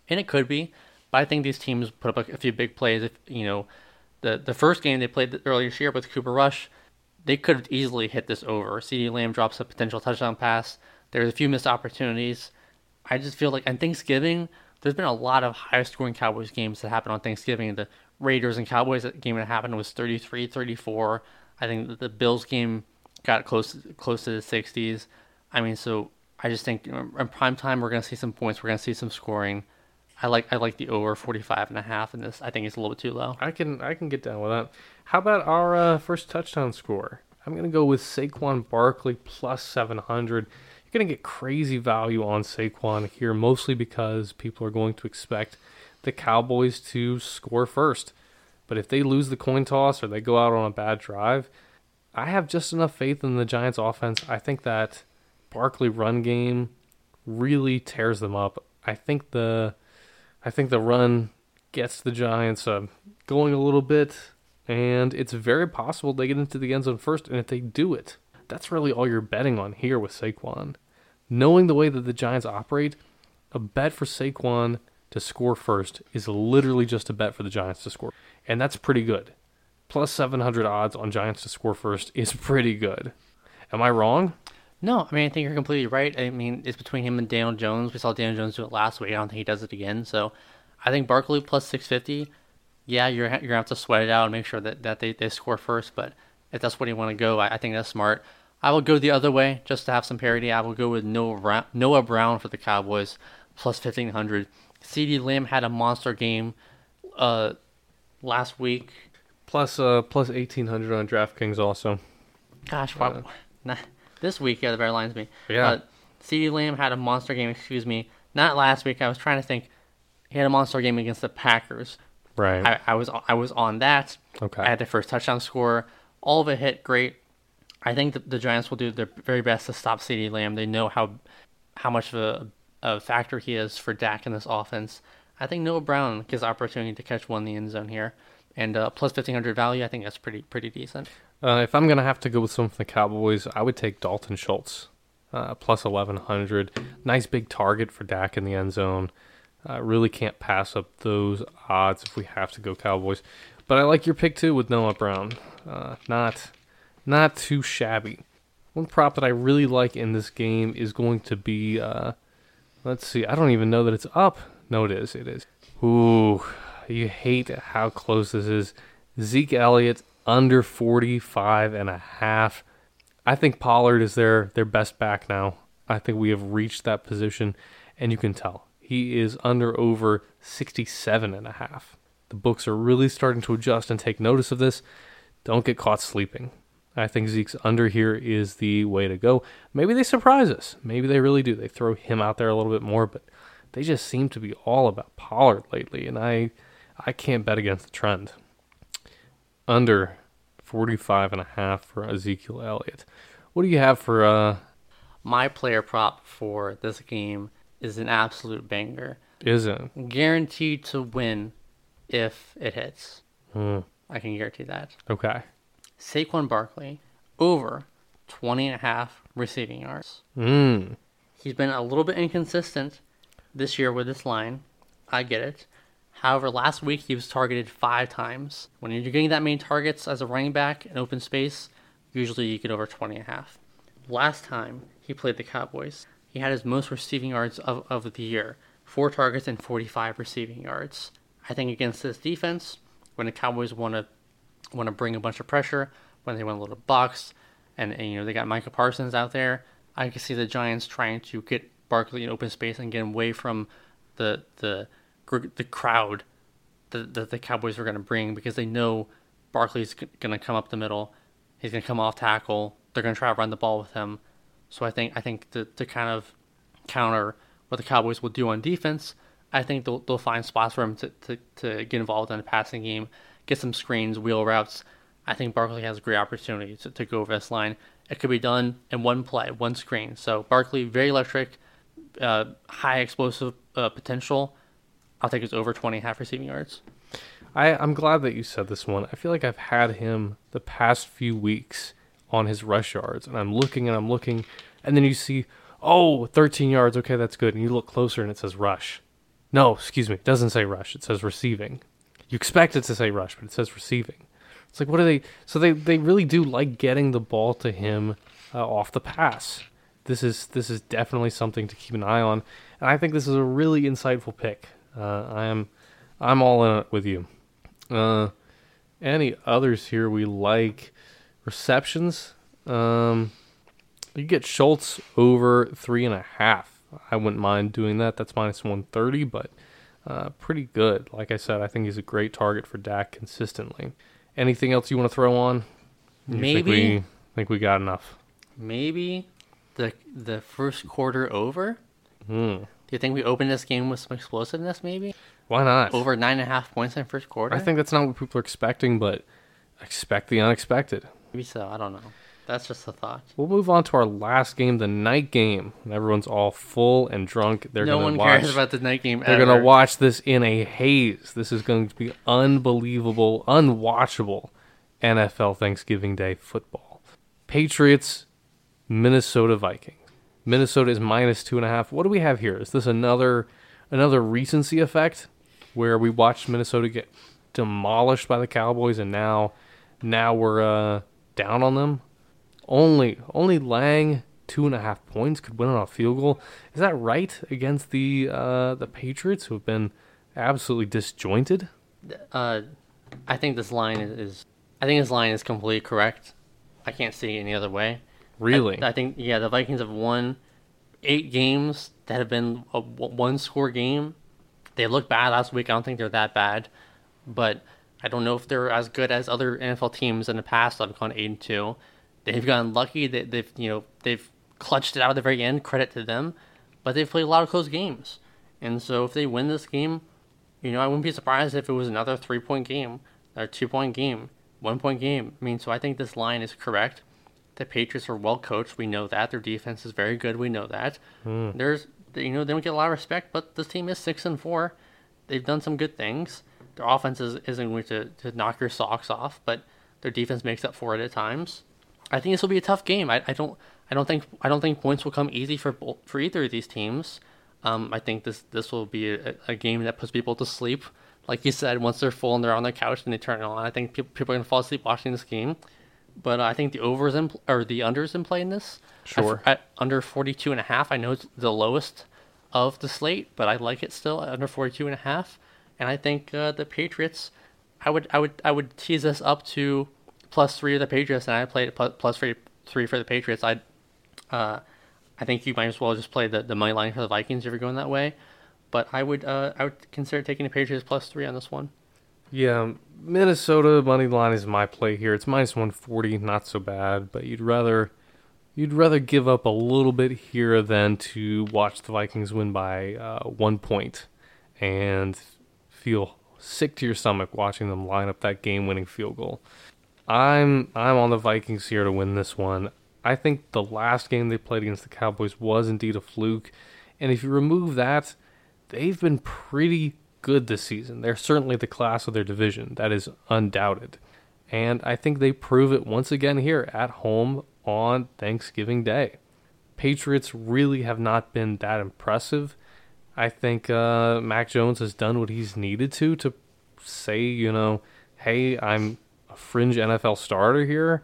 and it could be. But I think these teams put up a, a few big plays. If you know, the the first game they played earlier this year with Cooper Rush, they could have easily hit this over. CeeDee Lamb drops a potential touchdown pass. There's a few missed opportunities. I just feel like on Thanksgiving, there's been a lot of high scoring Cowboys games that happened on Thanksgiving. The Raiders and Cowboys game that happened was 33 34. I think the Bills game got close close to the 60s. I mean, so I just think in prime time we're going to see some points, we're going to see some scoring. I like I like the over 45 and a half in this. I think it's a little bit too low. I can I can get down with that. How about our uh, first touchdown score? I'm gonna go with Saquon Barkley plus 700. You're gonna get crazy value on Saquon here, mostly because people are going to expect the Cowboys to score first. But if they lose the coin toss or they go out on a bad drive, I have just enough faith in the Giants offense. I think that Barkley run game really tears them up. I think the I think the run gets the Giants uh, going a little bit, and it's very possible they get into the end zone first. And if they do it, that's really all you're betting on here with Saquon. Knowing the way that the Giants operate, a bet for Saquon to score first is literally just a bet for the Giants to score, and that's pretty good. Plus 700 odds on Giants to score first is pretty good. Am I wrong? No, I mean I think you're completely right. I mean it's between him and Daniel Jones. We saw Daniel Jones do it last week. I don't think he does it again. So I think Barkley plus 650. Yeah, you're you're gonna have to sweat it out and make sure that, that they, they score first. But if that's what you want to go, I, I think that's smart. I will go the other way just to have some parity. I will go with Noah Noah Brown for the Cowboys plus fifteen hundred. CeeDee Lamb had a monster game uh, last week. Plus uh plus 1800 on DraftKings also. Gosh, wow. Nah, this week, yeah, the better lines me. Yeah. Uh, CeeDee Lamb had a monster game, excuse me. Not last week. I was trying to think. He had a monster game against the Packers. Right. I, I was I was on that. Okay. I had the first touchdown score. All of it hit great. I think the, the Giants will do their very best to stop CeeDee Lamb. They know how how much of a, a factor he is for Dak in this offense. I think Noah Brown gets opportunity to catch one in the end zone here, and uh, plus fifteen hundred value. I think that's pretty pretty decent. Uh, if I'm gonna have to go with some from the Cowboys, I would take Dalton Schultz, uh, plus 1100. Nice big target for Dak in the end zone. I really can't pass up those odds if we have to go Cowboys. But I like your pick too with Noah Brown. Uh, not not too shabby. One prop that I really like in this game is going to be. Uh, let's see. I don't even know that it's up. No, it is. It is. Ooh, you hate how close this is. Zeke Elliott under 45 and a half. I think Pollard is their their best back now. I think we have reached that position and you can tell. He is under over 67 and a half. The books are really starting to adjust and take notice of this. Don't get caught sleeping. I think Zeke's under here is the way to go. Maybe they surprise us. Maybe they really do. They throw him out there a little bit more, but they just seem to be all about Pollard lately, and I I can't bet against the trend. Under 45 and a half for Ezekiel Elliott. What do you have for uh My player prop for this game is an absolute banger. is it? Guaranteed to win if it hits. Hmm. I can guarantee that. Okay. Saquon Barkley over 20 and a half receiving yards. Mm. He's been a little bit inconsistent this year with this line. I get it. However, last week he was targeted five times. When you're getting that many targets as a running back in open space, usually you get over 20 and a half. Last time he played the Cowboys, he had his most receiving yards of, of the year four targets and 45 receiving yards. I think against this defense, when the Cowboys want to want to bring a bunch of pressure, when they want a little box, and, and you know they got Micah Parsons out there, I can see the Giants trying to get Barkley in open space and get him away from the the the crowd that, that the Cowboys are going to bring because they know Barkley's going to come up the middle. He's going to come off tackle. They're going to try to run the ball with him. So I think I think to, to kind of counter what the Cowboys will do on defense, I think they'll, they'll find spots for him to, to, to get involved in the passing game, get some screens, wheel routes. I think Barkley has a great opportunity to, to go over this line. It could be done in one play, one screen. So Barkley, very electric, uh, high explosive uh, potential. I'll take his over 20 half receiving yards. I, I'm glad that you said this one. I feel like I've had him the past few weeks on his rush yards, and I'm looking and I'm looking, and then you see, oh, 13 yards. Okay, that's good. And you look closer and it says rush. No, excuse me. It doesn't say rush. It says receiving. You expect it to say rush, but it says receiving. It's like, what are they? So they, they really do like getting the ball to him uh, off the pass. This is this is definitely something to keep an eye on, and I think this is a really insightful pick. Uh, I am I'm all in it with you. Uh, any others here we like? Receptions. Um, you get Schultz over three and a half. I wouldn't mind doing that. That's minus one thirty, but uh, pretty good. Like I said, I think he's a great target for Dak consistently. Anything else you want to throw on? You Maybe. think we, think we got enough. Maybe the the first quarter over. You think we open this game with some explosiveness? Maybe Why not? over nine and a half points in the first quarter. I think that's not what people are expecting, but expect the unexpected. maybe so. I don't know. That's just a thought. We'll move on to our last game, the night game. Everyone's all full and drunk. They're no one watch. cares about the night game. they're ever. gonna watch this in a haze. This is going to be unbelievable, unwatchable NFL Thanksgiving Day football. Patriots, Minnesota Vikings. Minnesota is minus two and a half. What do we have here? Is this another another recency effect where we watched Minnesota get demolished by the Cowboys and now now we're uh, down on them? Only only Lang two and a half points could win on a field goal. Is that right against the uh, the Patriots who have been absolutely disjointed? Uh, I think this line is. I think this line is completely correct. I can't see it any other way. Really? I, I think yeah, the Vikings have won eight games that have been a one score game. They looked bad last week. I don't think they're that bad, but I don't know if they're as good as other NFL teams in the past that have gone eight and two. They've gotten lucky. They, they've you know they've clutched it out at the very end. Credit to them, but they've played a lot of close games, and so if they win this game, you know I wouldn't be surprised if it was another three point game or two point game, one point game. I mean, so I think this line is correct. The Patriots are well coached. We know that their defense is very good. We know that. There's, you know, they don't get a lot of respect, but this team is six and four. They've done some good things. Their offense is, isn't going to, to knock your socks off, but their defense makes up for it at times. I think this will be a tough game. I, I don't, I don't think, I don't think points will come easy for for either of these teams. Um, I think this this will be a, a game that puts people to sleep. Like you said, once they're full and they're on their couch and they turn it on, I think people, people are going to fall asleep watching this game. But I think the overs in, or the unders in play in this. Sure. At, at under 42 and a half, I know it's the lowest of the slate, but I like it still at under 42 and a half. And I think uh, the Patriots, I would I would I would tease this up to plus three of the Patriots, and I played it plus, plus three three for the Patriots. I uh, I think you might as well just play the, the money line for the Vikings if you're going that way. But I would uh, I would consider taking the Patriots plus three on this one. Yeah, Minnesota money line is my play here. It's minus 140, not so bad, but you'd rather you'd rather give up a little bit here than to watch the Vikings win by uh, one point and feel sick to your stomach watching them line up that game-winning field goal. I'm I'm on the Vikings here to win this one. I think the last game they played against the Cowboys was indeed a fluke, and if you remove that, they've been pretty good this season. They're certainly the class of their division. That is undoubted. And I think they prove it once again here at home on Thanksgiving Day. Patriots really have not been that impressive. I think uh, Mac Jones has done what he's needed to to say, you know, hey, I'm a fringe NFL starter here.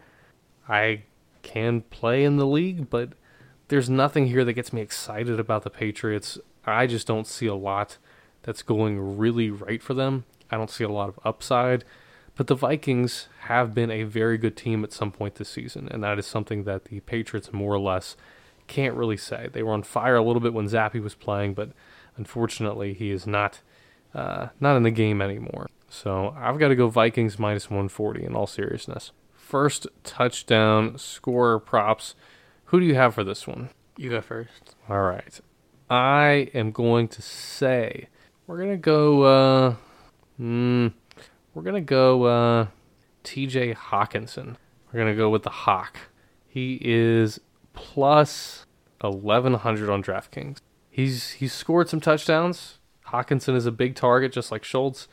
I can play in the league, but there's nothing here that gets me excited about the Patriots. I just don't see a lot that's going really right for them. I don't see a lot of upside. But the Vikings have been a very good team at some point this season, and that is something that the Patriots more or less can't really say. They were on fire a little bit when Zappe was playing, but unfortunately he is not uh, not in the game anymore. So I've got to go Vikings minus 140 in all seriousness. First touchdown scorer props. Who do you have for this one? You go first. All right. I am going to say we're gonna go. Uh, mm, we're gonna go. Uh, T.J. Hockenson. We're gonna go with the Hawk. He is plus eleven hundred on DraftKings. He's he's scored some touchdowns. Hockenson is a big target, just like Schultz.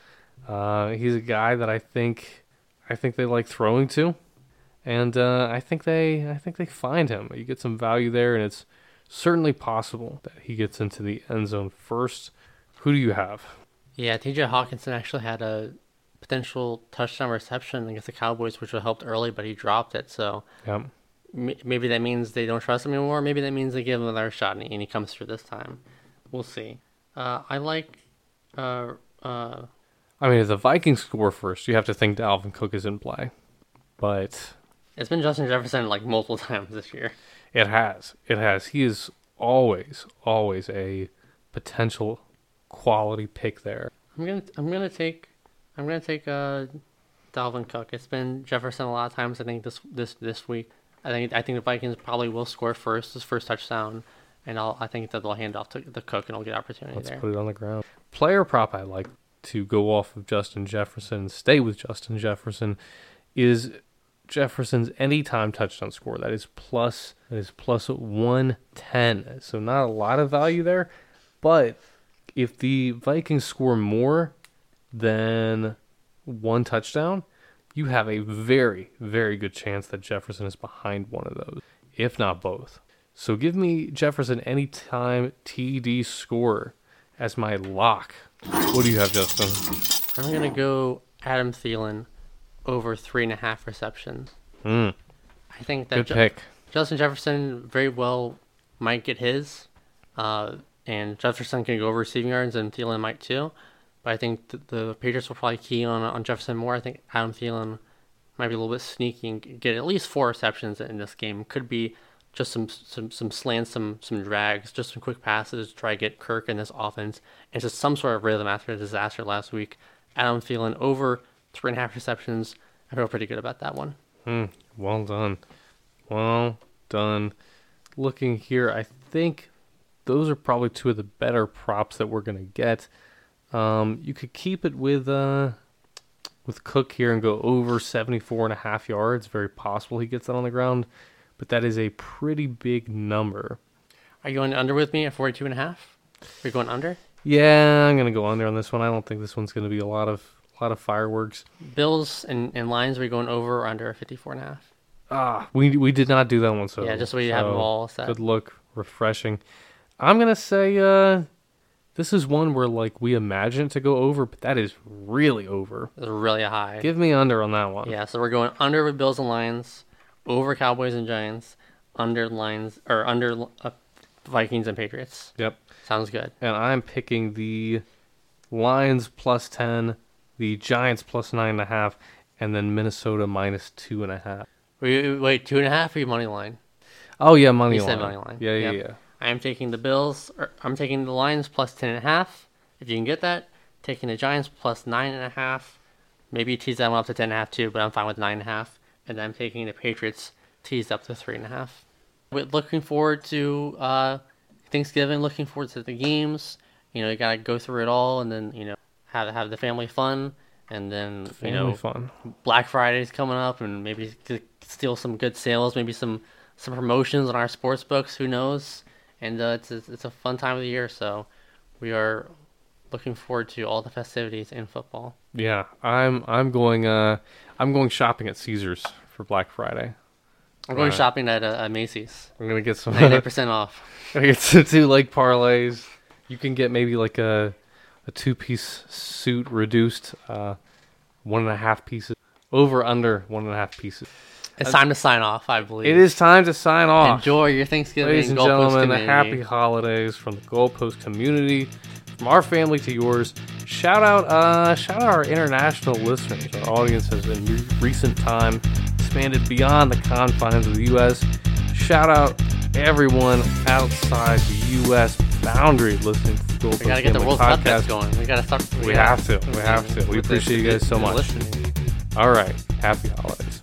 Uh, he's a guy that I think I think they like throwing to, and uh, I think they I think they find him. You get some value there, and it's certainly possible that he gets into the end zone first. Who do you have? Yeah, TJ Hockenson actually had a potential touchdown reception against the Cowboys, which would have helped early, but he dropped it. So Yep. m- maybe that means they don't trust him anymore. Maybe that means they give him another shot and he, comes through this time. We'll see. Uh, I like. Uh, uh, I mean, if the Vikings score first, you have to think Dalvin Cook is in play, but it's been Justin Jefferson like multiple times this year. it has, it has. He is always, always a potential quality pick there. I'm gonna I'm gonna take I'm gonna take uh Dalvin Cook. It's been Jefferson a lot of times. I think this this this week. I think I think the Vikings probably will score first, his first touchdown, and I'll I think that they'll hand off to the cook and he'll get opportunity Let's there. put it on the ground. Player prop I like to go off of Justin Jefferson and stay with Justin Jefferson is Jefferson's anytime touchdown score. That is plus that is plus one ten. So not a lot of value there, but if the Vikings score more than one touchdown, you have a very, very good chance that Jefferson is behind one of those, if not both. So give me Jefferson anytime TD score as my lock. What do you have, Justin? I'm gonna go Adam Thielen over three and a half receptions. Mm, I think that good Ju- pick. Justin Jefferson very well might get his, uh, and Jefferson can go over receiving yards, and Thielen might too. But I think th- the Patriots will probably key on on Jefferson more. I think Adam Thielen might be a little bit sneaky and get at least four receptions in this game. Could be just some some some slants, some some drags, just some quick passes to try to get Kirk in this offense into some sort of rhythm after a disaster last week. Adam Thielen over three and a half receptions. I feel pretty good about that one. Hmm, well done. Well done. Looking here, I think those are probably two of the better props that we're gonna get. Um, you could keep it with uh, with Cook here and go over 74 and a half yards. Very possible he gets that on the ground, but that is a pretty big number. Are you going under with me at 42 and a half? Are you going under? Yeah, I'm gonna go under on this one. I don't think this one's gonna be a lot of a lot of fireworks. Bills and, and Lions, are we going over or under 54 and a half? Ah, we we did not do that one. So Yeah, just so we have them so all set. Good look, refreshing. I'm gonna say uh, this is one where like we imagine it to go over, but that is really over. It's really high. Give me under on that one. yeah, so we're going under with Bills and Lions, over Cowboys and Giants, under Lions or under uh, Vikings and Patriots. Yep. Sounds good. And I'm picking the Lions plus ten, the Giants plus nine and a half, and then Minnesota minus two and a half. Wait, wait two and a half or your money line? Oh yeah, money You line. said money line. Yeah, yeah, Yep. yeah. I am taking the Bills. Or I'm taking the Lions plus ten and a half. If you can get that, taking the Giants plus nine and a half. Maybe tease that one up to ten and a half too, but I'm fine with nine and a half. And then I'm taking the Patriots teased up to three and a half. We're looking forward to uh, Thanksgiving. Looking forward to the games. You know, you gotta go through it all, and then you know have have the family fun, and then you know fun. Black Friday's coming up, and maybe steal some good sales, maybe some some promotions on our sports books. Who knows? And uh, it's a, it's a fun time of the year, so we are looking forward to all the festivities in football. Yeah, I'm I'm going uh I'm going shopping at Caesars for Black Friday. I'm going Right. shopping at uh, Macy's, I'm gonna get some ninety percent off. gonna get some two leg parlays. You can get maybe like a a two piece suit reduced, uh one and a half pieces. Over under one and a half pieces. It's time to sign off. I believe It is time to sign off. Enjoy your Thanksgiving, Ladies and gentlemen, community. happy holidays from the Goalpost community, from our family to yours. Shout out, uh, shout out our international listeners. Our audience has in re- recent time expanded beyond the confines of the U.S. Shout out everyone outside the U.S. boundary listening to the Goalpost We gotta get the World podcast. going. We gotta start. We gotta- have to. We have to. We appreciate you guys so much. listening. All right, happy holidays.